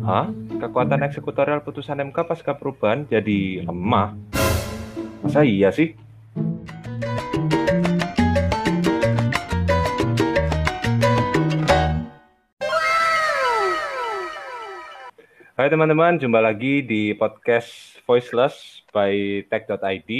Hah? Kekuatan eksekutorial putusan MK pasca perubahan jadi lemah? Masa iya sih? Hai teman-teman, jumpa lagi di podcast Voiceless by Tech.id.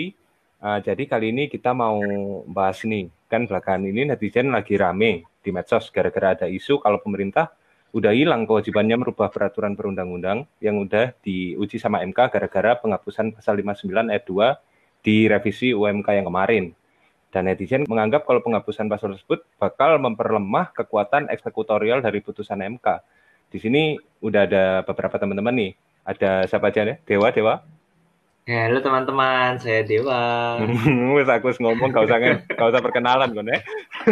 Uh, jadi kali ini kita mau bahas nih, kan belakangan ini netizen lagi rame di medsos gara-gara ada isu kalau pemerintah udah hilang kewajibannya merubah peraturan perundang-undang yang udah diuji sama MK gara-gara penghapusan pasal 59 ayat 2 di revisi UMK yang kemarin. Dan netizen menganggap kalau penghapusan pasal tersebut bakal memperlemah kekuatan eksekutorial dari putusan MK di sini udah ada beberapa teman-teman nih. Ada siapa aja nih? Dewa, Dewa. Halo teman-teman, saya Dewa. Wes aku ngomong gak usah gak usah perkenalan kan ya.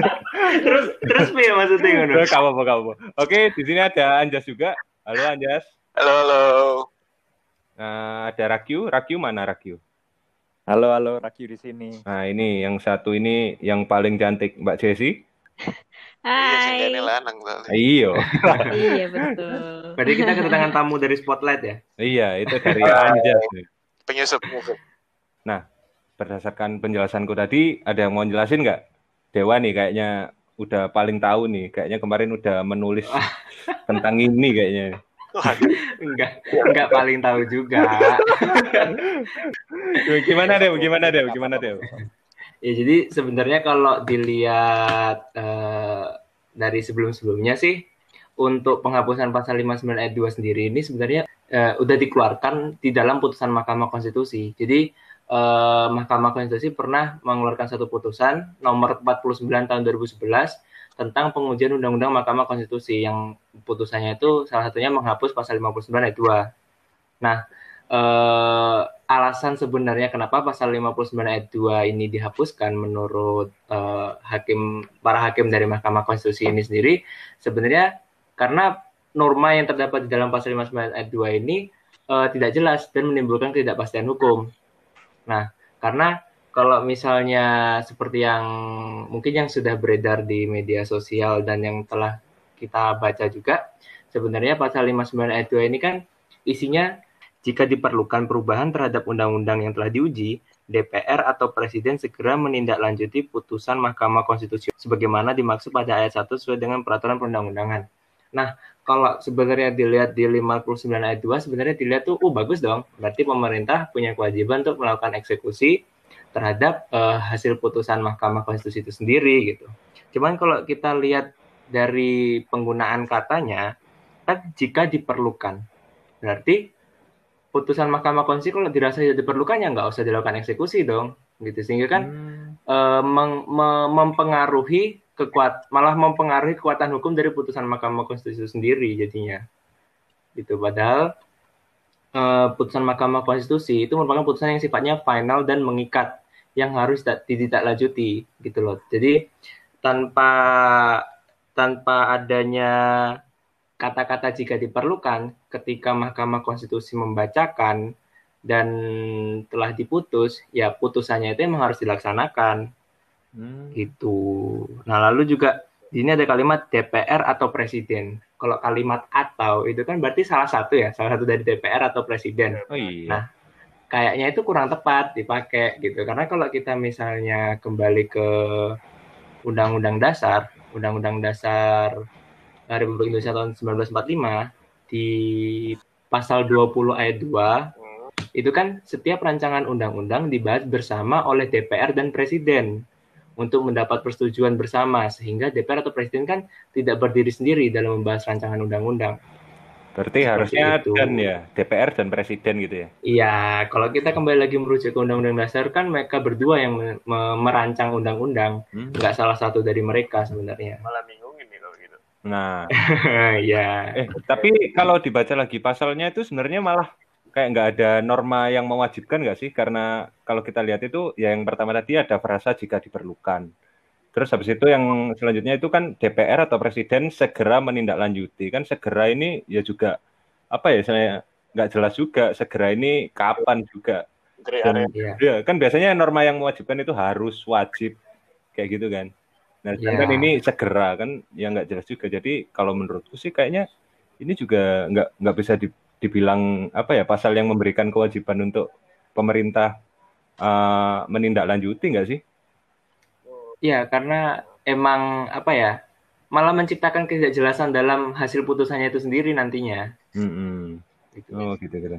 terus terus ya maksudnya ngono? Kamu apa kamu? Oke, di sini ada Anjas juga. Halo Anjas. Halo, halo. Nah, ada Rakyu. Rakyu mana Rakyu? Halo, halo Rakyu di sini. Nah, ini yang satu ini yang paling cantik Mbak Jessie. Hai. Iya, lanang Iya. iya betul. Berarti kita kedatangan tamu dari Spotlight ya? Iya, itu dari Anjas. Penyusup. Nah, berdasarkan penjelasanku tadi, ada yang mau jelasin nggak? Dewa nih kayaknya udah paling tahu nih. Kayaknya kemarin udah menulis tentang ini kayaknya. enggak, enggak paling tahu juga. gimana deh, gimana deh, gimana deh? Ya jadi sebenarnya kalau dilihat uh, dari sebelum-sebelumnya sih untuk penghapusan pasal 59 ayat 2 sendiri ini sebenarnya uh, udah dikeluarkan di dalam putusan Mahkamah Konstitusi. Jadi uh, Mahkamah Konstitusi pernah mengeluarkan satu putusan nomor 49 tahun 2011 tentang pengujian Undang-Undang Mahkamah Konstitusi yang putusannya itu salah satunya menghapus pasal 59 ayat 2. Nah, uh, alasan sebenarnya kenapa pasal 59 ayat 2 ini dihapuskan menurut uh, hakim para hakim dari Mahkamah Konstitusi ini sendiri sebenarnya karena norma yang terdapat di dalam pasal 59 ayat 2 ini uh, tidak jelas dan menimbulkan ketidakpastian hukum. Nah, karena kalau misalnya seperti yang mungkin yang sudah beredar di media sosial dan yang telah kita baca juga, sebenarnya pasal 59 ayat 2 ini kan isinya jika diperlukan perubahan terhadap undang-undang yang telah diuji, DPR atau Presiden segera menindaklanjuti putusan Mahkamah Konstitusi sebagaimana dimaksud pada ayat 1 sesuai dengan peraturan perundang-undangan. Nah, kalau sebenarnya dilihat di 59 ayat 2 sebenarnya dilihat tuh oh bagus dong. Berarti pemerintah punya kewajiban untuk melakukan eksekusi terhadap uh, hasil putusan Mahkamah Konstitusi itu sendiri gitu. Cuman kalau kita lihat dari penggunaan katanya kan jika diperlukan. Berarti putusan Mahkamah Konstitusi kalau dirasa tidak diperlukan ya nggak usah dilakukan eksekusi dong gitu sehingga kan hmm. e, meng, me, mempengaruhi kekuat malah mempengaruhi kekuatan hukum dari putusan Mahkamah Konstitusi itu sendiri jadinya itu padahal e, putusan Mahkamah Konstitusi itu merupakan putusan yang sifatnya final dan mengikat yang harus ditindaklanjuti gitu loh jadi tanpa tanpa adanya kata-kata jika diperlukan ketika Mahkamah Konstitusi membacakan dan telah diputus, ya putusannya itu memang harus dilaksanakan. Hmm. Gitu. Nah, lalu juga di sini ada kalimat DPR atau presiden. Kalau kalimat atau itu kan berarti salah satu ya, salah satu dari DPR atau presiden. Oh iya. Nah, kayaknya itu kurang tepat dipakai gitu. Karena kalau kita misalnya kembali ke Undang-Undang Dasar, Undang-Undang Dasar Republik Indonesia tahun 1945 di pasal 20 ayat 2 itu kan setiap rancangan undang-undang dibahas bersama oleh DPR dan Presiden untuk mendapat persetujuan bersama sehingga DPR atau Presiden kan tidak berdiri sendiri dalam membahas rancangan undang-undang. Berarti Seperti harusnya itu. dan ya DPR dan Presiden gitu ya? Iya, kalau kita kembali lagi merujuk ke Undang-Undang Dasar kan mereka berdua yang merancang undang-undang, hmm. nggak salah satu dari mereka sebenarnya. Malah bingung Nah, ya. Eh, tapi kalau dibaca lagi pasalnya itu sebenarnya malah kayak nggak ada norma yang mewajibkan nggak sih? Karena kalau kita lihat itu ya yang pertama tadi ada frasa jika diperlukan. Terus habis itu yang selanjutnya itu kan DPR atau Presiden segera menindaklanjuti. Kan segera ini ya juga apa ya saya nggak jelas juga segera ini kapan juga. Dan, ya, kan biasanya norma yang mewajibkan itu harus wajib kayak gitu kan. Nah, sedangkan yeah. ini segera kan yang nggak jelas juga. Jadi kalau menurutku sih kayaknya ini juga nggak nggak bisa di, dibilang apa ya pasal yang memberikan kewajiban untuk pemerintah uh, menindaklanjuti nggak sih? Ya karena emang apa ya malah menciptakan ketidakjelasan dalam hasil putusannya itu sendiri nantinya. Mm -hmm. gitu. Oh gitu gitu.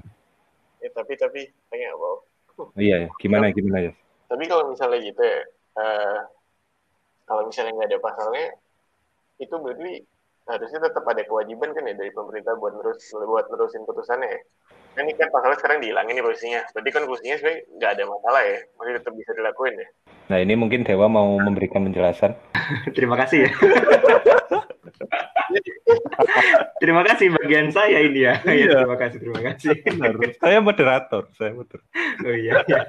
Ya, tapi tapi tanya apa? Oh, iya ya, gimana gimana ya? Tapi kalau misalnya gitu ya, uh, kalau misalnya nggak ada pasalnya, itu berarti harusnya tetap ada kewajiban kan ya dari pemerintah buat terus buat nerusin putusannya ya. Kan ini kan pasalnya sekarang dihilangin nih posisinya. Berarti kan posisinya sebenarnya nggak ada masalah ya, masih tetap bisa dilakuin ya. Nah ini mungkin Dewa mau memberikan penjelasan. Terima kasih ya. terima kasih bagian saya ini ya. Iya. ya terima kasih, terima kasih. Benar. Saya moderator, saya moderator. Oh iya. iya.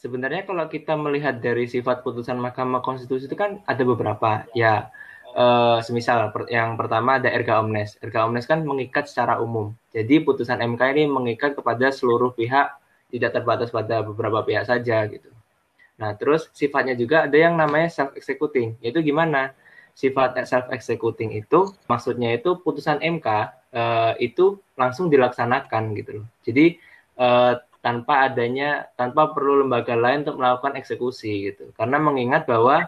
Sebenarnya kalau kita melihat dari sifat putusan Mahkamah Konstitusi itu kan ada beberapa. Ya, uh, semisal yang pertama ada erga omnes. Erga omnes kan mengikat secara umum. Jadi putusan MK ini mengikat kepada seluruh pihak, tidak terbatas pada beberapa pihak saja gitu. Nah, terus sifatnya juga ada yang namanya self executing. Yaitu gimana? Sifat self executing itu maksudnya itu putusan MK uh, eh, itu langsung dilaksanakan gitu loh. Jadi uh, tanpa adanya tanpa perlu lembaga lain untuk melakukan eksekusi gitu. Karena mengingat bahwa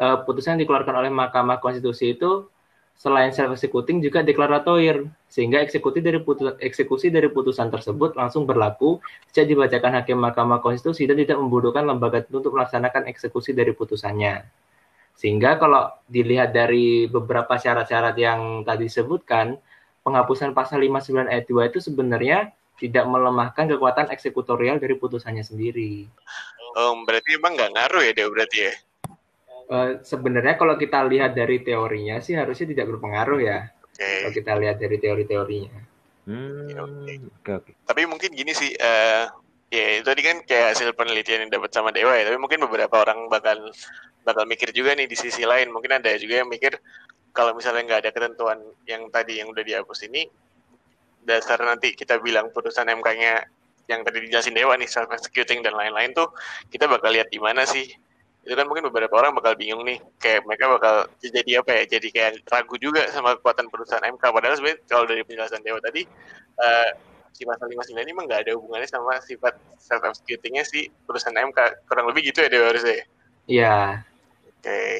uh, putusan yang dikeluarkan oleh Mahkamah Konstitusi itu selain self executing juga deklaratoir sehingga eksekusi dari putusan eksekusi dari putusan tersebut langsung berlaku sejak dibacakan hakim Mahkamah Konstitusi dan tidak membutuhkan lembaga untuk melaksanakan eksekusi dari putusannya. Sehingga kalau dilihat dari beberapa syarat-syarat yang tadi disebutkan, penghapusan pasal 59 ayat 2 itu sebenarnya tidak melemahkan kekuatan eksekutorial dari putusannya sendiri. Um, berarti emang nggak ngaruh ya dia berarti ya? Uh, sebenarnya kalau kita lihat dari teorinya sih harusnya tidak berpengaruh ya. Okay. Kalau kita lihat dari teori-teorinya. Hmm, okay. Okay, okay. Tapi mungkin gini sih, uh, ya itu tadi kan kayak hasil penelitian yang dapat sama Dewa ya. Tapi mungkin beberapa orang bakal bakal mikir juga nih di sisi lain. Mungkin ada juga yang mikir kalau misalnya nggak ada ketentuan yang tadi yang udah dihapus ini, dasar nanti kita bilang putusan MK-nya yang tadi dijelasin Dewa nih self executing dan lain-lain tuh kita bakal lihat di mana sih itu kan mungkin beberapa orang bakal bingung nih kayak mereka bakal jadi apa ya jadi kayak ragu juga sama kekuatan perusahaan MK padahal sebenarnya kalau dari penjelasan Dewa tadi uh, si pasal 59 ini memang nggak ada hubungannya sama sifat self executingnya si perusahaan MK kurang lebih gitu ya Dewa harusnya iya. Oke. Okay.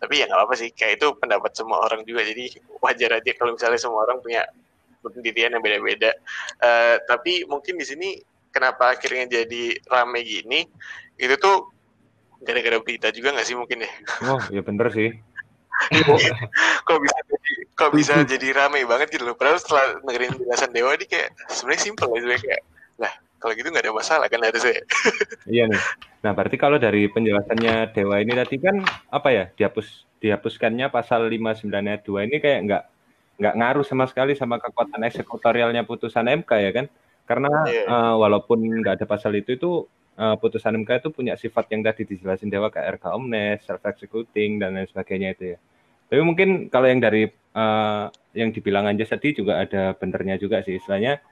tapi ya nggak apa sih kayak itu pendapat semua orang juga. Jadi wajar aja kalau misalnya semua orang punya pendirian yang beda-beda. Uh, tapi mungkin di sini kenapa akhirnya jadi rame gini itu tuh gara-gara berita juga nggak sih mungkin ya? Oh, ya bener sih. kok bisa jadi kok bisa jadi rame banget gitu loh. Padahal setelah dengerin penjelasan Dewa ini kayak sebenarnya simpel ya sebenarnya kayak lah kalau gitu nggak ada masalah kan harusnya. iya nih. Nah berarti kalau dari penjelasannya Dewa ini tadi kan apa ya dihapus dihapuskannya pasal 59 ayat 2 ini kayak nggak nggak ngaruh sama sekali sama kekuatan eksekutorialnya putusan MK ya kan? Karena yeah. uh, walaupun nggak ada pasal itu itu uh, putusan MK itu punya sifat yang tadi dijelasin Dewa kayak RK omnes, self executing dan lain sebagainya itu ya. Tapi mungkin kalau yang dari uh, yang dibilang aja tadi juga ada benernya juga sih istilahnya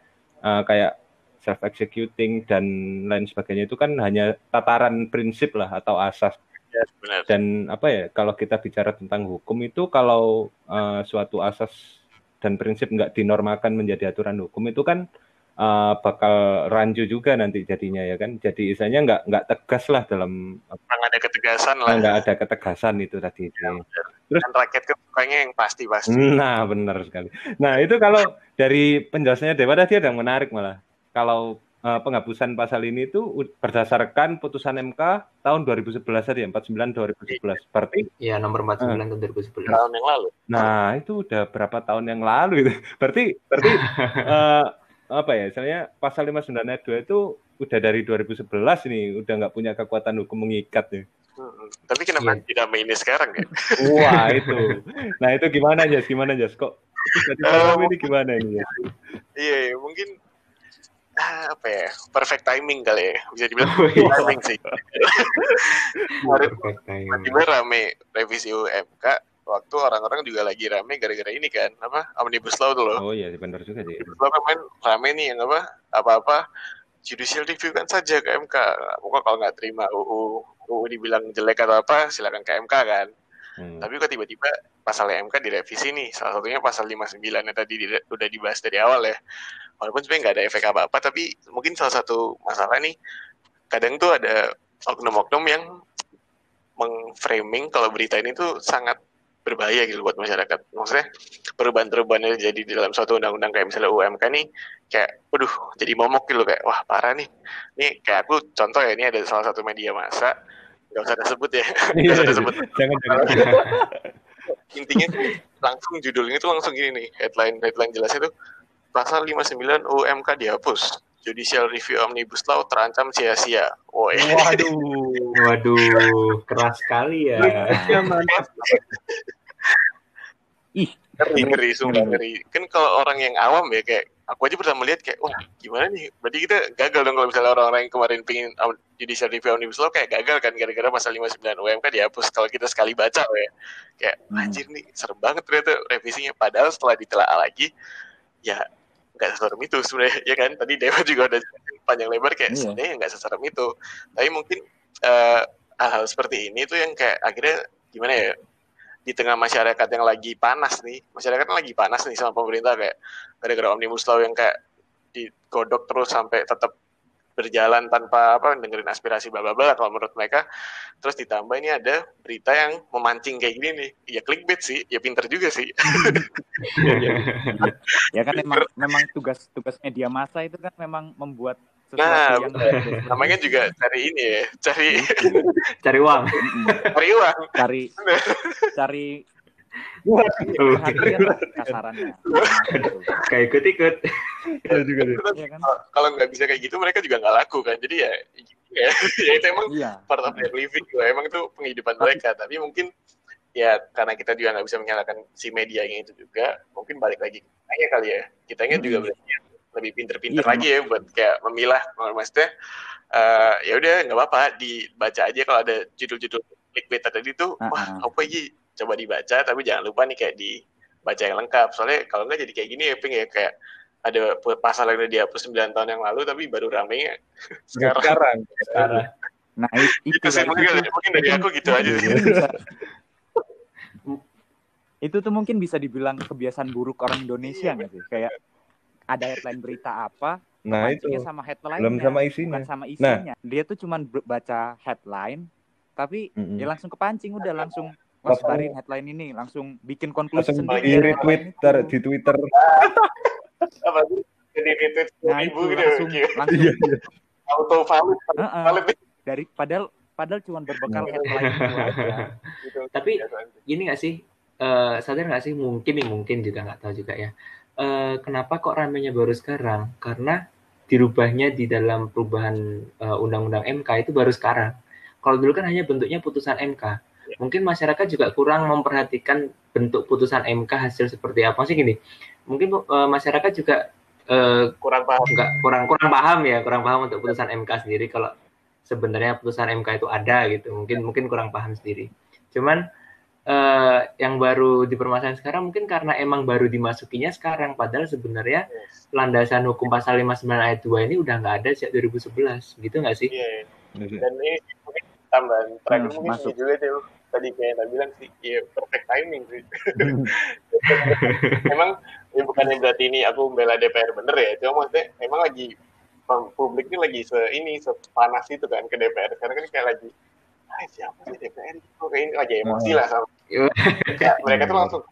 uh, kayak self executing dan lain sebagainya itu kan hanya tataran prinsip lah atau asas. Benar. Dan apa ya kalau kita bicara tentang hukum itu kalau uh, suatu asas dan prinsip nggak dinormalkan menjadi aturan hukum itu kan uh, bakal rancu juga nanti jadinya ya kan. Jadi istilahnya nggak nggak tegas lah dalam nggak ada ketegasan lah. Nggak ada ketegasan itu tadi. Ya, Terus kan rakyat kan sukanya yang pasti pasti. Nah benar sekali. Nah itu kalau dari penjelasannya Dewa tadi ada yang menarik malah. Kalau uh, penghapusan pasal ini itu berdasarkan putusan MK tahun 2011 tadi ya, 49 2011. Berarti Iya, nomor 49 uh, tahun 2011. Tahun yang lalu. Nah, itu udah berapa tahun yang lalu itu. Berarti berarti uh, apa ya misalnya pasal 59 ayat 2 itu udah dari 2011 nih udah nggak punya kekuatan hukum mengikat nih. Hmm, tapi kenapa yeah. tidak ini sekarang ya? Wah itu, nah itu gimana Jas? Gimana Jas? Kok uh, ini gimana ini? Iya, iya, mungkin ah, apa ya perfect timing kali ya bisa dibilang oh, iya. timing sih. Tiba-tiba rame revisi UMK waktu orang-orang juga lagi rame gara-gara ini kan apa omnibus law tuh loh. Oh iya benar juga sih. Omnibus law kan rame nih yang apa apa-apa judicial review kan saja ke MK. Pokoknya kalau nggak terima UU UU dibilang jelek atau apa silakan ke MK kan. Hmm. Tapi kok tiba-tiba pasal MK direvisi nih, salah satunya pasal 59 yang tadi di, udah dibahas dari awal ya. Walaupun sebenarnya nggak ada efek apa-apa, tapi mungkin salah satu masalah nih, kadang tuh ada oknum-oknum yang mengframing kalau berita ini tuh sangat berbahaya gitu buat masyarakat. Maksudnya perubahan-perubahan yang jadi di dalam suatu undang-undang kayak misalnya UMK nih kayak, waduh, jadi momok gitu kayak, wah parah nih. Ini kayak aku contoh ya, ini ada salah satu media massa, nggak usah disebut ya, nggak usah disebut. jangan, jangan. Intinya langsung judulnya tuh langsung gini nih, headline headline jelasnya tuh pasal 59 UMK dihapus. Judicial Review Omnibus Law terancam sia-sia. Waduh, waduh, keras sekali ya. Ih, ngeri, sumpah ngeri. Kan kalau orang yang awam ya kayak aku aja pertama lihat kayak wah gimana nih berarti kita gagal dong kalau misalnya orang-orang yang kemarin pingin judicial review omnibus law kayak gagal kan gara-gara pasal 59 UMK dihapus kalau kita sekali baca ya kayak hmm. anjir nih serem banget ternyata revisinya padahal setelah ditelaah lagi ya nggak seserem itu sebenarnya ya kan tadi Dewa juga udah panjang lebar kayak iya. sebenarnya nggak seserem itu tapi mungkin uh, hal-hal seperti ini tuh yang kayak akhirnya gimana ya di tengah masyarakat yang lagi panas nih, masyarakat lagi panas nih sama pemerintah kayak gara-gara omnibus law yang kayak digodok terus sampai tetap berjalan tanpa apa dengerin aspirasi bla bla bla kalau menurut mereka. Terus ditambah ini ada berita yang memancing kayak gini nih. Ya clickbait sih ya pinter juga sih. Ya kan memang memang tugas tugas media massa itu kan memang membuat nah, yang namanya juga cari ini ya, cari cari uang, cari uang, cari cari kasarannya. Kayak ikut-ikut. Ya, kan? Kalau nggak bisa kayak gitu mereka juga nggak laku kan. Jadi ya, ya, ya itu emang iya. part of their living. Emang itu penghidupan mereka. Tapi mungkin ya karena kita juga nggak bisa menyalahkan si medianya itu juga. Mungkin balik lagi aja kali ya. Kitanya juga berarti lebih pinter-pinter iya, lagi ya buat kayak memilah maksudnya uh, ya udah nggak apa-apa dibaca aja kalau ada judul-judul clickbait tadi tuh uh -huh. wah apa lagi coba dibaca tapi jangan lupa nih kayak dibaca yang lengkap. Soalnya kalau nggak jadi kayak gini ya ping ya kayak ada pasal yang udah dihapus 9 tahun yang lalu tapi baru rame sekarang. Sekarang, sekarang. nah itu, itu sih mungkin, mungkin dari aku gitu aja itu tuh mungkin bisa dibilang kebiasaan buruk orang Indonesia nggak sih? Kayak ada headline berita apa nah itu. sama headline belum sama isinya. sama nah. isinya. Nah. dia tuh cuman baca headline tapi mm -hmm. ya langsung kepancing udah langsung wasparin headline ini langsung bikin konklusi langsung sendiri di Twitter di Twitter apa sih jadi retweet nah, itu, gitu langsung, langsung iya, iya. auto valid, uh -uh. valid dari padahal padahal cuma berbekal nah. headline itu aja. Gitu. tapi ini gak sih uh, sadar nggak sih mungkin nih mungkin juga nggak tahu juga ya uh, kenapa kok ramenya baru sekarang? Karena dirubahnya di dalam perubahan uh, undang-undang MK itu baru sekarang. Kalau dulu kan hanya bentuknya putusan MK. Mungkin masyarakat juga kurang memperhatikan bentuk putusan MK hasil seperti apa sih gini. Mungkin uh, masyarakat juga uh, kurang paham enggak kurang kurang paham ya, kurang paham untuk putusan MK sendiri kalau sebenarnya putusan MK itu ada gitu. Mungkin mungkin kurang paham sendiri. Cuman uh, yang baru dipermasalahan sekarang mungkin karena emang baru dimasukinya sekarang padahal sebenarnya yes. landasan hukum pasal 59 ayat 2 ini udah nggak ada sejak 2011 gitu nggak sih? Iya. Yeah. Dan ini mungkin tambahan terakhir hmm, mungkin masuk. Tadi kayak yang bilang sih ya perfect timing sih. emang ya bukannya berarti ini aku membela DPR bener ya, cuma maksudnya emang lagi publik ini lagi se ini sepanas itu kan ke DPR karena kan kayak lagi ah, siapa sih DPR itu kayak ini lagi emosi lah sama ya, mereka tuh langsung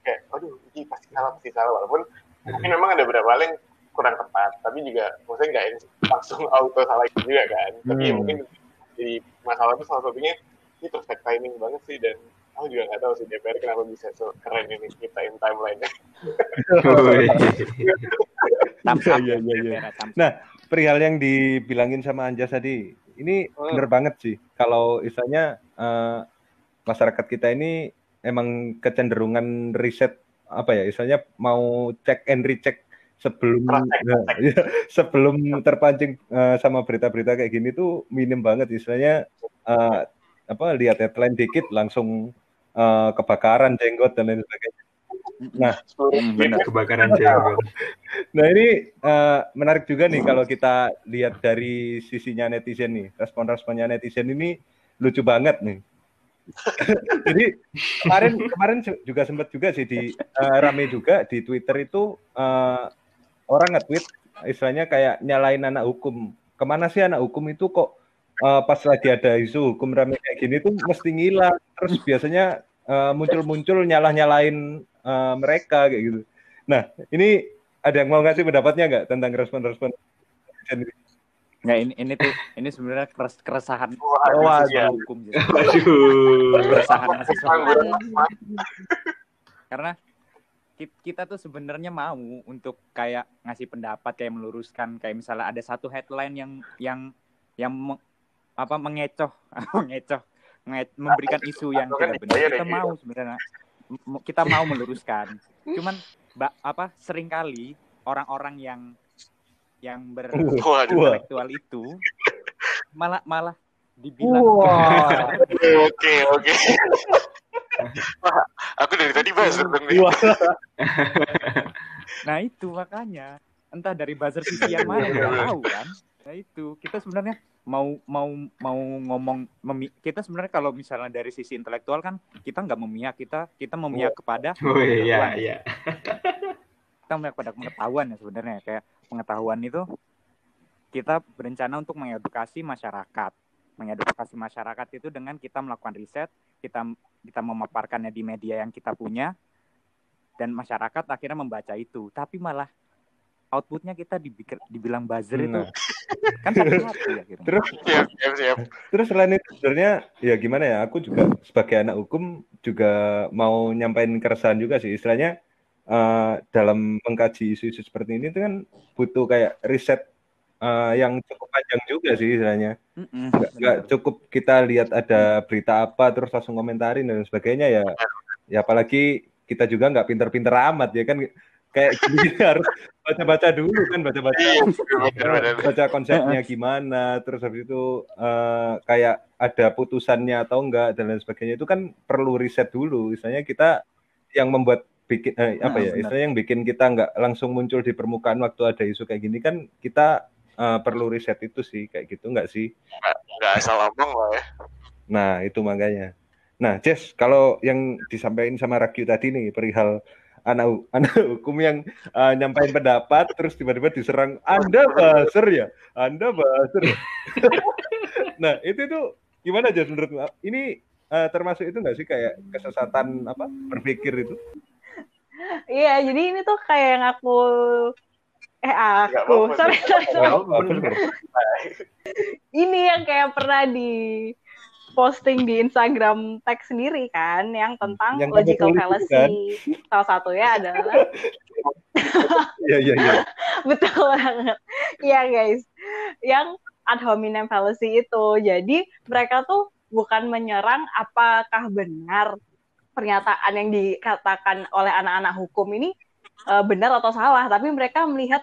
kayak aduh ini pasti salah pasti salah walaupun mungkin memang ada beberapa hal yang kurang tepat tapi juga maksudnya nggak langsung auto salah juga kan. Tapi ya mungkin jadi masalah itu salah satunya ini perfect timing banget sih dan aku juga nggak tahu sih DPR kenapa bisa so keren ini kita in timeline-nya. iya, iya, iya. Nah, perihal yang dibilangin sama Anjas tadi, ini hmm. bener banget sih. Kalau istilahnya uh, masyarakat kita ini emang kecenderungan riset apa ya istilahnya mau cek and recheck sebelum ya, sebelum terpancing uh, sama berita-berita kayak gini tuh minim banget istilahnya uh, apa lihat headline dikit langsung uh, kebakaran jenggot dan lain sebagainya. Nah, hmm, benar kebakaran jenggot. Nah ini uh, menarik juga nih kalau kita lihat dari sisinya netizen nih respon-responnya netizen ini lucu banget nih Jadi kemarin kemarin juga sempat juga sih di uh, rame juga di Twitter itu uh, orang nge-tweet istilahnya kayak nyalain anak hukum. Ke mana sih anak hukum itu kok uh, pas lagi ada isu hukum rame kayak gini tuh mesti ngilang. Terus biasanya muncul-muncul uh, nyalah-nyalain uh, mereka kayak gitu. Nah, ini ada yang mau ngasih pendapatnya nggak tentang respon-respon Nggak ini ini tuh ini sebenarnya keres, keresahan Wah, ya. hukum gitu. Keresahan mahasiswa. Karena kita tuh sebenarnya mau untuk kayak ngasih pendapat kayak meluruskan kayak misalnya ada satu headline yang yang yang apa mengecoh mengecoh memberikan isu yang tidak benar. kita mau sebenarnya kita mau meluruskan. Cuman apa sering kali orang-orang yang yang berintelektual itu malah malah dibilang oke oke. Aku dari tadi buzzer dong nih. nah itu makanya. Entah dari buzzer sisi yang mana nggak tahu kan. Nah itu. Kita sebenarnya mau mau mau ngomong memi kita sebenarnya kalau misalnya dari sisi intelektual kan kita nggak memihak kita kita memihak kepada oh, iya, iya. kita memihak pada pengetahuan ya sebenarnya kayak pengetahuan itu kita berencana untuk mengedukasi masyarakat. Mengedukasi masyarakat itu dengan kita melakukan riset, kita kita memaparkannya di media yang kita punya, dan masyarakat akhirnya membaca itu. Tapi malah outputnya kita dibikir, dibilang buzzer itu nah. Kan sakit hati akhirnya. Terus siap, siap, siap. Terus selain itu sebenarnya ya gimana ya? Aku juga sebagai anak hukum juga mau nyampaikan keresahan juga sih. Istilahnya uh, dalam mengkaji isu-isu seperti ini itu kan butuh kayak riset uh, yang cukup panjang juga sih istilahnya. Mm Nggak, cukup kita lihat ada berita apa terus langsung komentarin dan sebagainya ya. Ya apalagi kita juga nggak pinter-pinter amat ya kan kayak gini harus baca-baca dulu kan baca-baca. Iya, baca konsepnya gimana terus habis itu uh, kayak ada putusannya atau enggak dan lain sebagainya. Itu kan perlu riset dulu. Misalnya kita yang membuat bikin eh, apa nah, ya istilahnya yang bikin kita nggak langsung muncul di permukaan waktu ada isu kayak gini kan kita uh, perlu riset itu sih kayak gitu. Nggak sih? Nggak asal ngomong lah ya. Nah itu makanya. Nah Jess kalau yang disampaikan sama Rakyu tadi nih perihal anak anak hukum yang uh, nyampaikan pendapat terus tiba-tiba diserang. Anda baser ya? Anda baser ya? nah itu tuh gimana Jess menurutmu ini uh, termasuk itu nggak sih kayak kesesatan apa berpikir itu? Iya, jadi ini tuh kayak yang aku Eh aku, sorry, sorry, sorry. Ini yang kayak pernah di posting di Instagram tag sendiri kan, yang tentang yang logical fallacy. Kan? Salah satunya adalah. Iya iya iya. Betul banget. Iya guys, yang ad hominem fallacy itu. Jadi mereka tuh bukan menyerang apakah benar pernyataan yang dikatakan oleh anak-anak hukum ini uh, benar atau salah, tapi mereka melihat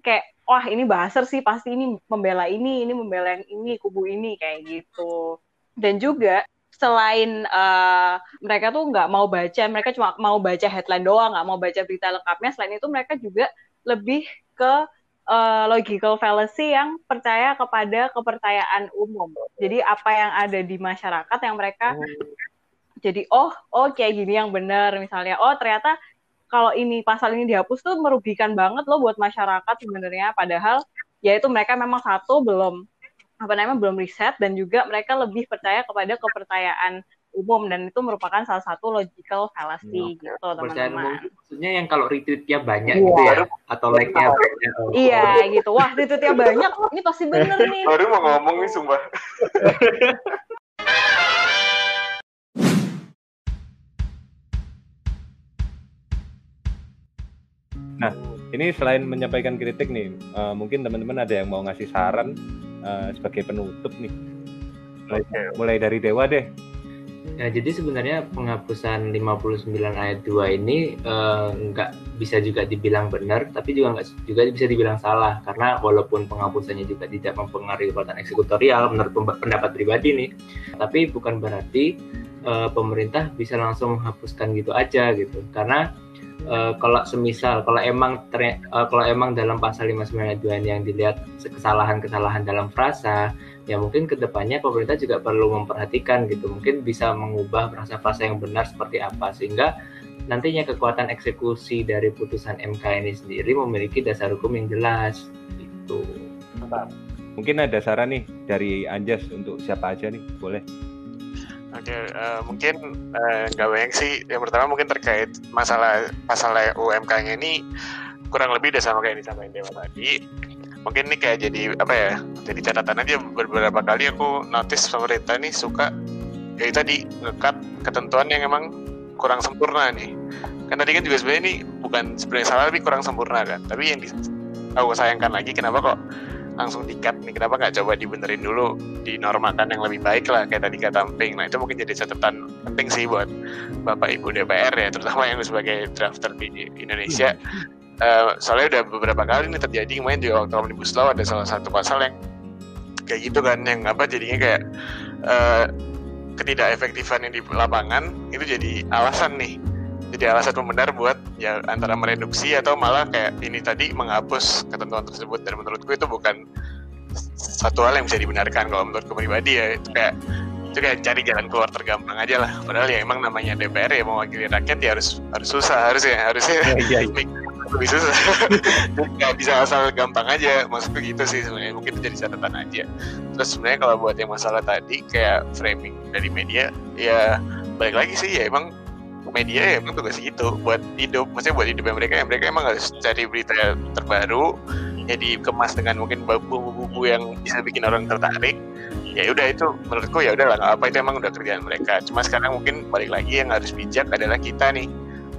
kayak wah ini bahaser sih pasti ini membela ini ini membela yang ini kubu ini kayak gitu dan juga selain uh, mereka tuh nggak mau baca mereka cuma mau baca headline doang nggak mau baca berita lengkapnya selain itu mereka juga lebih ke uh, logical fallacy yang percaya kepada kepercayaan umum. Jadi apa yang ada di masyarakat yang mereka oh. jadi oh oh kayak gini yang benar misalnya. Oh ternyata kalau ini pasal ini dihapus tuh merugikan banget loh buat masyarakat sebenarnya padahal ya itu mereka memang satu belum apa namanya belum riset dan juga mereka lebih percaya kepada kepercayaan umum dan itu merupakan salah satu logical fallacy ya, gitu teman-teman. Maksudnya yang kalau retweetnya banyak iya. gitu ya atau like-nya banyak. Iya gitu. Wah, retweetnya banyak. Ini pasti bener nih. Baru mau ngomong nih sumpah. Nah, ini selain menyampaikan kritik nih, uh, mungkin teman-teman ada yang mau ngasih saran uh, sebagai penutup nih. Mulai, okay. mulai dari Dewa deh. Ya, jadi sebenarnya penghapusan 59 ayat 2 ini uh, nggak bisa juga dibilang benar, tapi juga nggak juga bisa dibilang salah karena walaupun penghapusannya juga tidak mempengaruhi kekuatan eksekutorial menurut pendapat pribadi nih, tapi bukan berarti uh, pemerintah bisa langsung menghapuskan gitu aja gitu, karena uh, kalau semisal kalau emang uh, kalau emang dalam pasal 59 ayat 2 yang dilihat kesalahan-kesalahan dalam frasa ya mungkin ke depannya pemerintah juga perlu memperhatikan gitu. Mungkin bisa mengubah frasa-frasa yang benar seperti apa sehingga nantinya kekuatan eksekusi dari putusan MK ini sendiri memiliki dasar hukum yang jelas itu mungkin ada saran nih dari Anjas untuk siapa aja nih? Boleh Oke, uh, eh, mungkin uh, nggak banyak sih. Yang pertama mungkin terkait masalah masalah UMK-nya ini kurang lebih udah sama kayak disampaikan Dewa tadi. Mungkin ini kayak jadi apa ya? Jadi catatan aja beberapa kali aku notice pemerintah nih suka ya tadi ngekat ketentuan yang emang kurang sempurna nih. Kan tadi kan juga sebenarnya ini bukan sebenarnya salah tapi kurang sempurna kan. Tapi yang aku sayangkan lagi kenapa kok langsung dikat nih. Kenapa nggak coba dibenerin dulu dinormalkan yang lebih baik lah kayak tadi kata Ping nah itu mungkin jadi catatan penting sih buat bapak ibu DPR ya terutama yang sebagai drafter di Indonesia. Uh, soalnya udah beberapa kali ini terjadi kemarin juga waktu omnibus law ada salah satu pasal yang kayak gitu kan yang apa jadinya kayak uh, ketidakefektifan yang di lapangan itu jadi alasan nih jadi alasan pembenar buat ya antara mereduksi atau malah kayak ini tadi menghapus ketentuan tersebut. Dan menurutku itu bukan satu hal yang bisa dibenarkan kalau menurutku pribadi ya. Itu kayak itu kayak cari jalan keluar tergampang aja lah. Padahal ya emang namanya DPR ya mewakili rakyat ya harus harus susah harus ya harusnya ya, ya, ya. lebih susah. Nggak bisa asal gampang aja. Maksudku gitu sih sebenarnya. Mungkin itu jadi catatan aja. Terus sebenarnya kalau buat yang masalah tadi kayak framing dari media ya balik lagi sih ya emang media ya emang tugas gitu buat hidup. Maksudnya buat hidupnya mereka ya mereka emang harus cari berita terbaru ya dikemas dengan mungkin bumbu-bumbu yang bisa bikin orang tertarik. Ya udah itu menurutku ya udah lah apa itu emang udah kerjaan mereka. Cuma sekarang mungkin balik lagi yang harus bijak adalah kita nih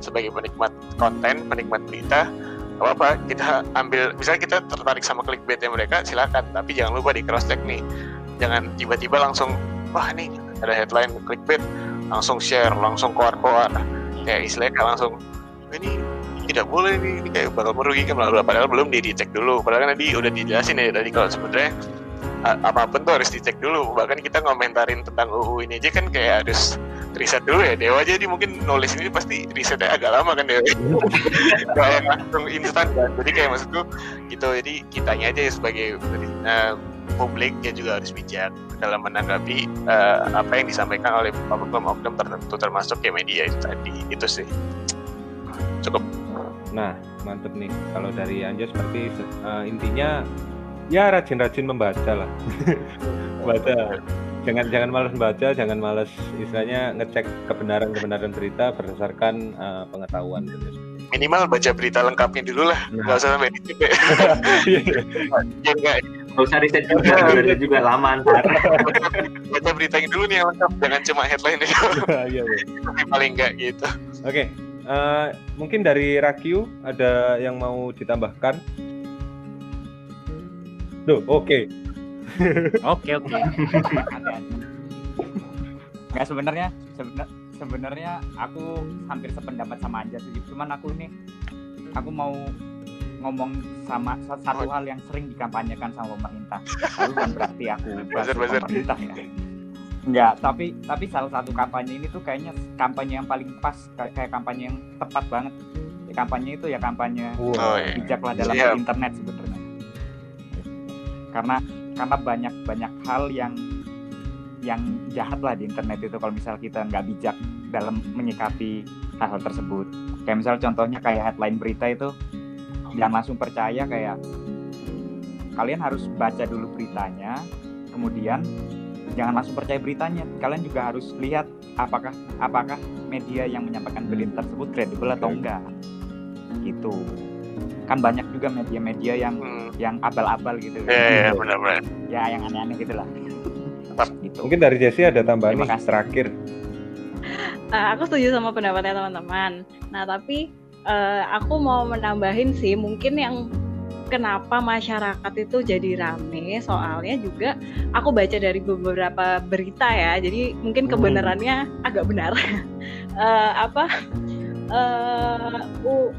sebagai penikmat konten penikmat berita apa apa kita ambil misalnya kita tertarik sama clickbaitnya mereka silakan. Tapi jangan lupa di cross check nih. Jangan tiba-tiba langsung wah nih ada headline clickbait langsung share langsung keluar-keluar. Kayak istilahnya kayak langsung ini tidak boleh nih ini kayak bakal merugikan bla padahal belum di dicek dulu. Padahal kan tadi udah dijelasin ya tadi kalau sebenarnya apa pun tuh harus dicek dulu. Bahkan kita ngomentarin tentang UU ini aja kan kayak harus riset dulu ya. Dewa jadi mungkin nulis ini pasti risetnya agak lama kan Dewa. Kayak langsung instan kan. Jadi kayak maksudku gitu. Jadi kitanya aja sebagai uh, publik ya juga harus bijak dalam menanggapi uh, apa yang disampaikan oleh oknum-oknum tertentu termasuk ya media itu tadi. Itu sih. Cukup. Nah mantep nih. Kalau dari Anja seperti uh, intinya ya rajin-rajin membaca lah. Baca. Jangan jangan malas membaca jangan malas istilahnya ngecek kebenaran kebenaran berita berdasarkan uh, pengetahuan. Gitu minimal baca berita lengkapnya dulu lah. Nah. nggak usah sampai dicek ya enggak nggak usah riset juga udah juga lama ntar baca beritanya dulu nih yang lengkap jangan cuma headline itu iya, iya. paling enggak gitu oke okay. uh, eh, mungkin dari Rakyu ada yang mau ditambahkan Duh, oke. Oke, oke. Nggak sebenarnya sebenarnya sebenarnya aku hampir sependapat sama Anja sih cuman aku ini aku mau ngomong sama satu hal yang sering dikampanyekan sama pemerintah bukan berarti aku buzzer, buzzer. pemerintah ya Enggak, tapi tapi salah satu kampanye ini tuh kayaknya kampanye yang paling pas kayak kampanye yang tepat banget. Ya, kampanye itu ya kampanye oh, iya. bijaklah dalam yeah. internet sebetulnya. Karena karena banyak banyak hal yang yang jahat lah di internet itu kalau misal kita nggak bijak dalam menyikapi hal-hal tersebut kayak misal contohnya kayak headline berita itu jangan langsung percaya kayak kalian harus baca dulu beritanya kemudian jangan langsung percaya beritanya. Kalian juga harus lihat apakah apakah media yang menyampaikan berita tersebut kredibel atau enggak. Gitu. Kan banyak juga media-media yang hmm. yang abal-abal gitu. Ya yeah, yeah, benar-benar. Ya yang aneh-aneh gitulah gitu. Mungkin dari Jesse ada tambahan nih terakhir. Uh, aku setuju sama pendapatnya teman-teman. Nah tapi uh, aku mau menambahin sih mungkin yang kenapa masyarakat itu jadi rame soalnya juga aku baca dari beberapa berita ya jadi mungkin hmm. kebenarannya hmm. agak benar uh, apa uh,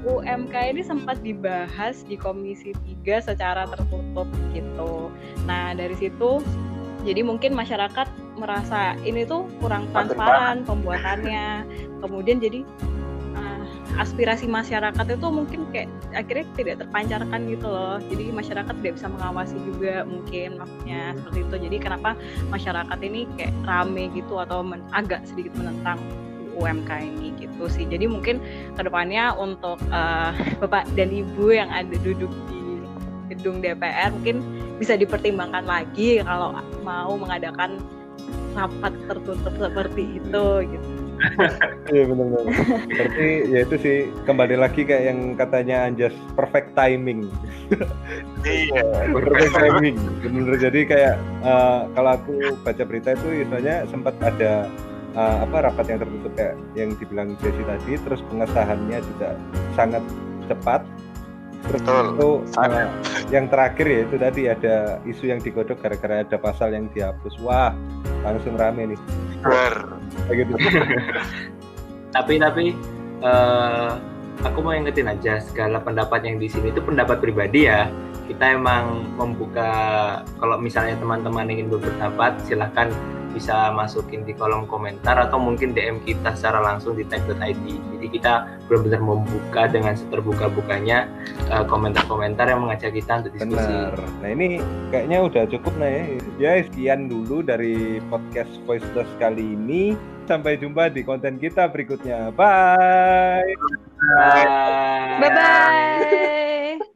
UMK ini sempat dibahas di Komisi 3 secara tertutup gitu nah dari situ jadi mungkin masyarakat merasa ini tuh kurang transparan pembuatannya kemudian jadi aspirasi masyarakat itu mungkin kayak akhirnya tidak terpancarkan gitu loh. Jadi masyarakat tidak bisa mengawasi juga mungkin maksudnya seperti itu. Jadi kenapa masyarakat ini kayak rame gitu atau men- agak sedikit menentang UMK ini gitu sih. Jadi mungkin ke depannya untuk eh, bapak dan ibu yang ada duduk di gedung DPR mungkin bisa dipertimbangkan lagi kalau mau mengadakan rapat tertutup seperti itu gitu Iya benar-benar. Berarti ya itu sih kembali lagi kayak yang katanya Anjas perfect timing. Iya. perfect timing. Benar jadi kayak eh, kalau aku baca berita itu misalnya sempat ada eh, apa rapat yang tertutup kayak yang dibilang Jesse tadi, terus pengesahannya juga sangat cepat. Terus Betul. itu eh, yang terakhir ya itu tadi ada isu yang digodok gara-gara ada pasal yang dihapus. Wah, langsung rame nih. Kayak gitu. tapi tapi eh, aku mau ingetin aja segala pendapat yang di sini itu pendapat pribadi ya kita emang membuka kalau misalnya teman-teman ingin berpendapat silahkan bisa masukin di kolom komentar atau mungkin DM kita secara langsung di tag.id. Jadi kita benar-benar membuka dengan seterbuka-bukanya eh, komentar-komentar yang mengajak kita untuk diskusi. Benar. Nah ini kayaknya udah cukup nih ya. Ya sekian dulu dari podcast Voiceless kali ini. Sampai jumpa di konten kita berikutnya. Bye. Bye bye. bye, -bye.